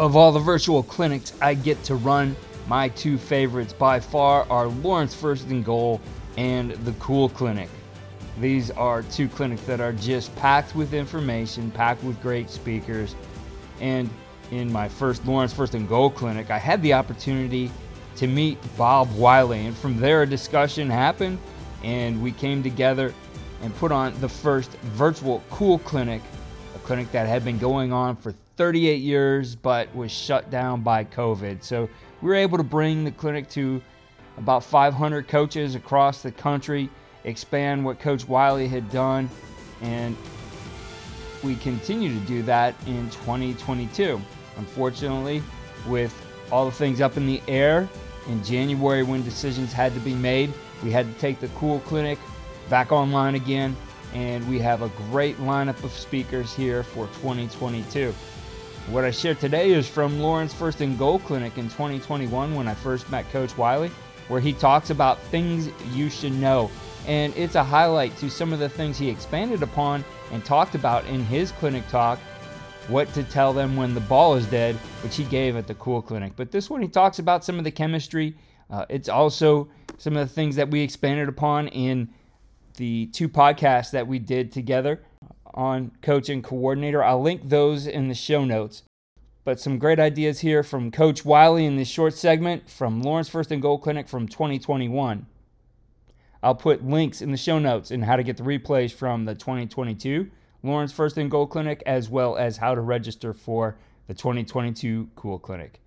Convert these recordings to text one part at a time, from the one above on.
Of all the virtual clinics I get to run, my two favorites by far are Lauren's First and Goal and the Cool Clinic. These are two clinics that are just packed with information, packed with great speakers. And in my first Lauren's First and Goal clinic, I had the opportunity to meet Bob Wylie. And from there, a discussion happened, and we came together and put on the first virtual Cool Clinic, clinic that had been going on for 38 years but was shut down by COVID. So we were able to bring the clinic to about 500 coaches across the country, expand what Coach Wylie had done, and we continue to do that in 2022. Unfortunately, with all the things up in the air in January when decisions had to be made, we had to take the Cool Clinic back online again, and we have a great lineup of speakers here for 2022. What I share today is from Lauren's First and Goal Clinic in 2021 when I first met Coach Wylie, where he talks about things you should know. And it's a highlight to some of the things he expanded upon and talked about in his clinic talk what to tell them when the ball is dead, which he gave at the Cool Clinic. But this one, he talks about some of the chemistry. Uh, it's also some of the things that we expanded upon in the two podcasts that we did together on coach and coordinator. I'll link those in the show notes. But some great ideas here from Coach Wylie in this short segment from Lauren's First and Goal Clinic from 2021. I'll put links in the show notes and how to get the replays from the 2022 Lauren's First and Goal Clinic as well as how to register for the 2022 Cool Clinic.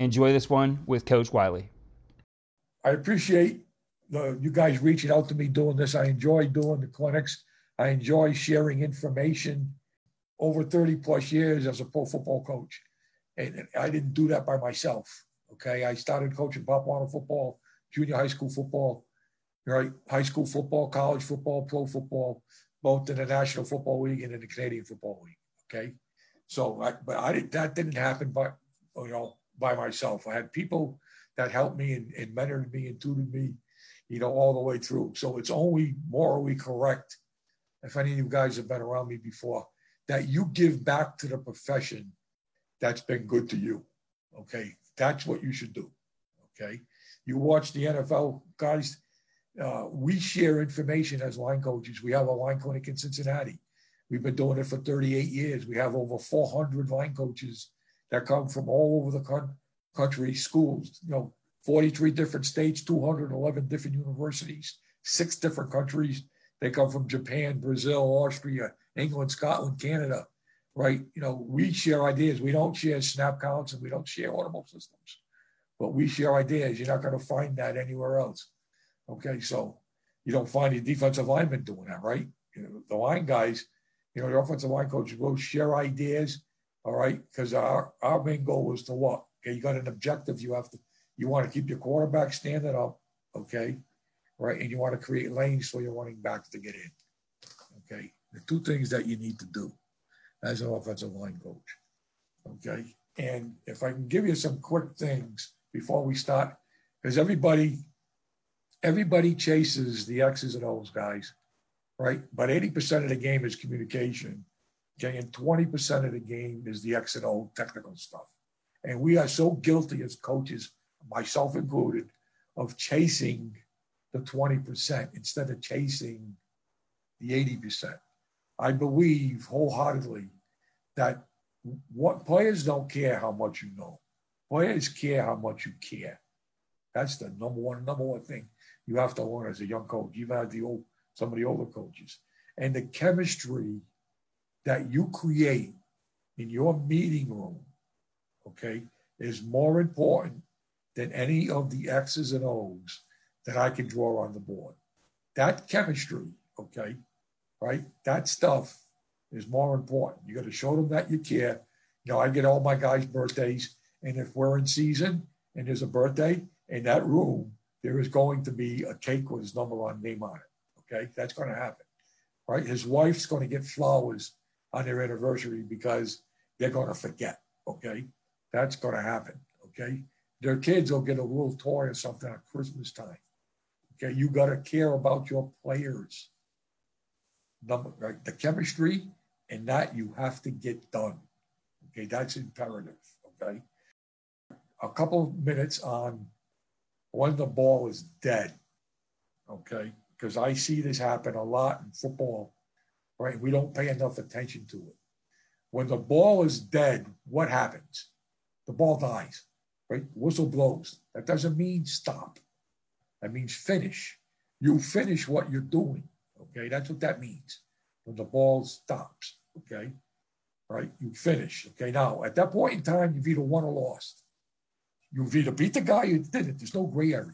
Enjoy this one with Coach Wylie. I appreciate you guys reaching out to me doing this. I enjoy doing the clinics. I enjoy sharing information over 30 plus years as a pro football coach. And I didn't do that by myself. Okay. I started coaching Pop Warner football, junior high school football, right? High school football, college football, pro football, both in the National Football League and in the Canadian Football League. Okay. So, I, but I did, that didn't happen by, you know, by myself. I had people that helped me and, and mentored me and tutored me, you know, all the way through. So it's only morally correct if any of you guys have been around me before, that you give back to the profession that's been good to you. Okay. That's what you should do. Okay. You watch the NFL guys, uh, we share information as line coaches. We have a line clinic in Cincinnati. We've been doing it for 38 years. We have over 400 line coaches that come from all over the country, schools, you know, 43 different states, 211 different universities, six different countries, they come from Japan, Brazil, Austria, England, Scotland, Canada, right? You know, we share ideas. We don't share snap counts and we don't share audible systems, but we share ideas. You're not going to find that anywhere else. Okay, so you don't find a defensive lineman doing that, right? You know, the line guys, you know, the offensive line coaches will share ideas, all right? Because our, our main goal is to what? Okay, you got an objective. You have to, you want to keep your quarterback standing up, okay? right? And you want to create lanes for your running backs to get in. Okay. The two things that you need to do as an offensive line coach. Okay. And if I can give you some quick things before we start, because everybody, everybody chases the X's and O's, guys, right? But 80% of the game is communication. Okay, and 20% of the game is the X and O technical stuff. And we are so guilty as coaches, myself included, of chasing the 20% instead of chasing the 80%. I believe wholeheartedly that what players don't care how much you know. Players care how much you care. That's the number one, number one thing you have to learn as a young coach. You've had the old, some of the older coaches. And the chemistry that you create in your meeting room, okay, is more important than any of the X's and O's that I can draw on the board. That chemistry, okay, right? That stuff is more important. You got to show them that you care. You know, I get all my guys' birthdays, and if we're in season and there's a birthday in that room, there is going to be a cake with his number one name on it. Okay, that's going to happen, right? His wife's going to get flowers on their anniversary because they're going to forget. Okay, that's going to happen. Okay, their kids will get a little toy or something at Christmas time. Okay, you got to care about your players. Number right, the chemistry and that you have to get done. Okay, that's imperative. Okay, a couple of minutes on when the ball is dead. Okay, because I see this happen a lot in football. Right, we don't pay enough attention to it. When the ball is dead, what happens? The ball dies. Right, whistle blows. That doesn't mean stop. That means finish. You finish what you're doing. Okay, that's what that means. When the ball stops. Okay, right, you finish. Okay, now at that point in time, you've either won or lost. You've either beat the guy or did it. There's no gray area.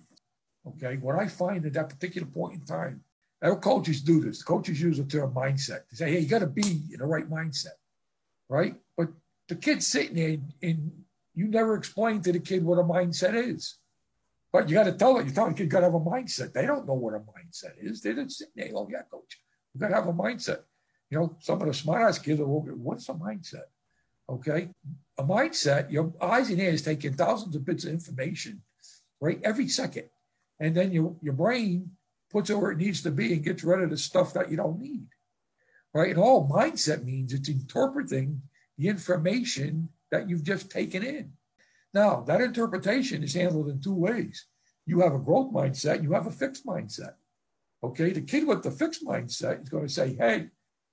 Okay, what I find at that particular point in time, our coaches do this. Coaches use the term mindset. They say, hey, you got to be in the right mindset, right? But the kid's sitting there and you never explain to the kid what a mindset is. But you got to tell it. You tell the kid got to have a mindset. They don't know what a mindset is. They didn't sit there. Oh yeah, coach, you got to have a mindset. You know, some of the smart ass kids go, what's a mindset? Okay, a mindset. Your eyes and ears taking thousands of bits of information, right, every second, and then your your brain puts it where it needs to be and gets rid of the stuff that you don't need, right? And all mindset means it's interpreting the information that you've just taken in. Now, that interpretation is handled in two ways. You have a growth mindset, you have a fixed mindset. Okay, the kid with the fixed mindset is going to say, hey,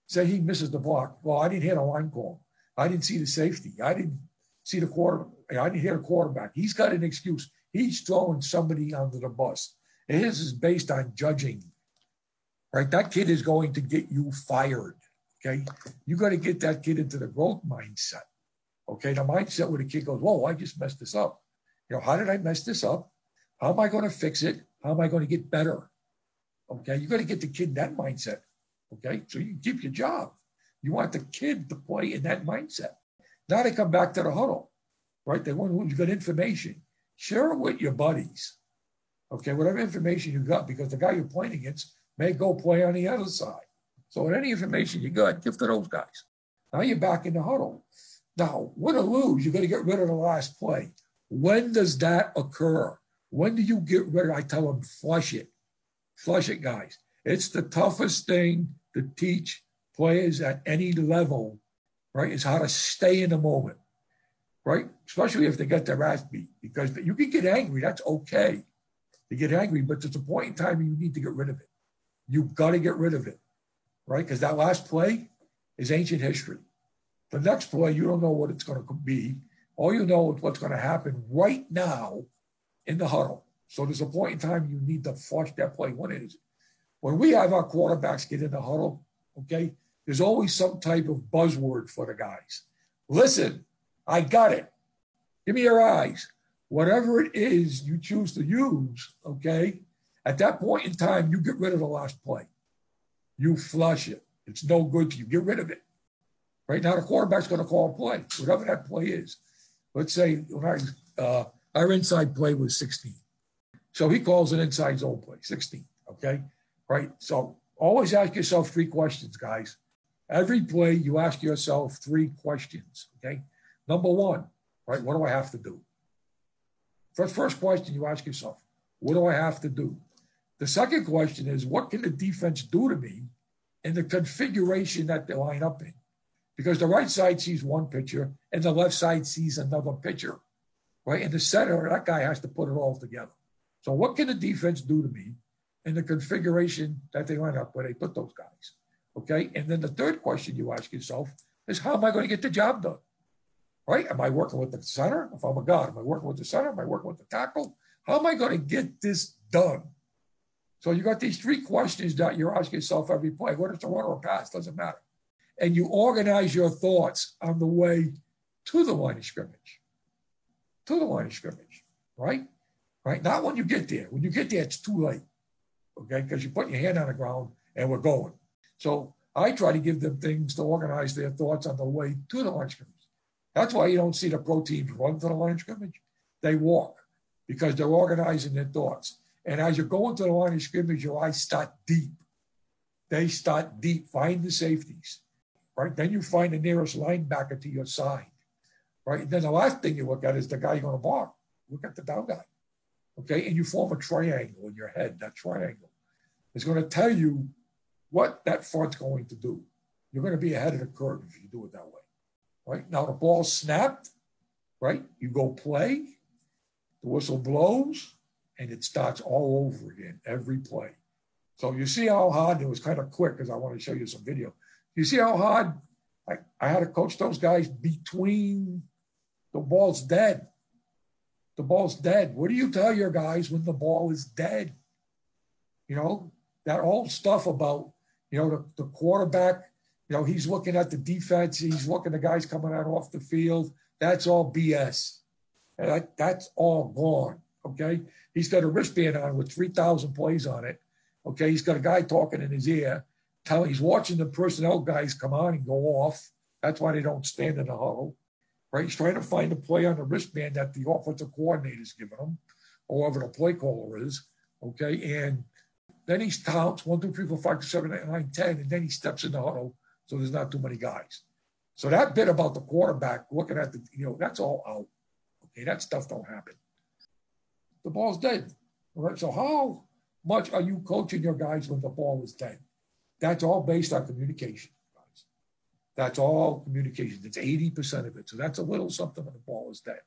say he misses the block. Well, I didn't hit a line call. I didn't see the safety. I didn't see the quarter. I didn't hear a quarterback. He's got an excuse. He's throwing somebody under the bus. And his is based on judging. Right? That kid is going to get you fired. Okay. You got to get that kid into the growth mindset. Okay, the mindset where the kid goes, Whoa, I just messed this up. You know, how did I mess this up? How am I going to fix it? How am I going to get better? Okay, you got to get the kid that mindset. Okay, so you keep your job. You want the kid to play in that mindset. Now they come back to the huddle, right? They want you got information. Share it with your buddies. Okay, whatever information you got, because the guy you're playing against may go play on the other side. So, any information you got, give to those guys. Now you're back in the huddle. Now, win or lose, you're going to get rid of the last play. When does that occur? When do you get rid I tell them, flush it. Flush it, guys. It's the toughest thing to teach players at any level, right? Is how to stay in the moment, right? Especially if they get their ass beat, because you can get angry. That's okay to get angry, but there's a point in time you need to get rid of it. You've got to get rid of it, right? Because that last play is ancient history. The next play, you don't know what it's going to be. All you know is what's going to happen right now in the huddle. So there's a point in time you need to flush that play. When it is, when we have our quarterbacks get in the huddle, okay, there's always some type of buzzword for the guys. Listen, I got it. Give me your eyes. Whatever it is you choose to use, okay, at that point in time, you get rid of the last play. You flush it. It's no good to you. Get rid of it. Right now, the quarterback's going to call a play, whatever that play is. Let's say I, uh, our inside play was 16. So he calls an inside zone play, 16. Okay. Right. So always ask yourself three questions, guys. Every play, you ask yourself three questions. Okay. Number one, right? What do I have to do? First, first question you ask yourself, what do I have to do? The second question is, what can the defense do to me in the configuration that they line up in? Because the right side sees one picture and the left side sees another picture, right? In the center, that guy has to put it all together. So, what can the defense do to me in the configuration that they line up where they put those guys? Okay. And then the third question you ask yourself is how am I going to get the job done? Right? Am I working with the center? If I'm a guard, am I working with the center? Am I working with the tackle? How am I going to get this done? So you got these three questions that you're asking yourself every play. What is the run or a pass? Doesn't matter. And you organize your thoughts on the way to the line of scrimmage. To the line of scrimmage, right? Right? Not when you get there. When you get there, it's too late. Okay, because you put your hand on the ground and we're going. So I try to give them things to organize their thoughts on the way to the line of scrimmage. That's why you don't see the pro teams run to the line of scrimmage. They walk because they're organizing their thoughts. And as you're going to the line of scrimmage, your eyes start deep. They start deep. Find the safeties, right? Then you find the nearest linebacker to your side, right? Then the last thing you look at is the guy you're going to block. Look at the down guy, okay? And you form a triangle in your head. That triangle is going to tell you what that front's going to do. You're going to be ahead of the curve if you do it that way, right? Now the ball snapped, right? You go play, the whistle blows, and it starts all over again every play. So you see how hard it was kind of quick because I want to show you some video. You see how hard I, I had to coach those guys between the ball's dead. The ball's dead. What do you tell your guys when the ball is dead? You know, that old stuff about, you know, the, the quarterback, you know, he's looking at the defense, he's looking at the guys coming out off the field. That's all BS. That, that's all gone. Okay. He's got a wristband on with 3,000 plays on it. Okay. He's got a guy talking in his ear, telling he's watching the personnel guys come on and go off. That's why they don't stand in the huddle. Right. He's trying to find a play on the wristband that the offensive coordinator is giving him, or whoever the play caller is. Okay. And then he counts one, two, three, four, five, six, seven, eight, nine, ten, and then he steps in the huddle. So there's not too many guys. So that bit about the quarterback looking at the, you know, that's all out. Okay, that stuff don't happen. The ball's dead. All right. So how much are you coaching your guys when the ball is dead? That's all based on communication. That's all communication. It's 80% of it. So that's a little something when the ball is dead.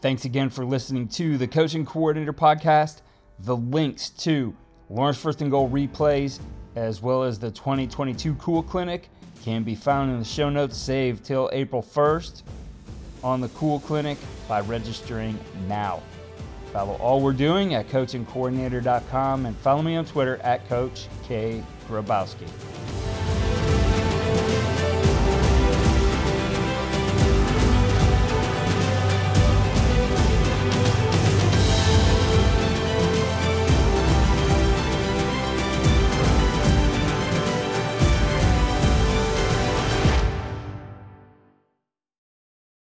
Thanks again for listening to the Coach and Coordinator Podcast. The links to Lauren's First and Goal replays, as well as the 2022 Cool Clinic, can be found in the show notes saved till April 1st on the Cool Clinic by registering now. Follow all we're doing at coachingcoordinator.com and follow me on Twitter at Coach K. Grabowski.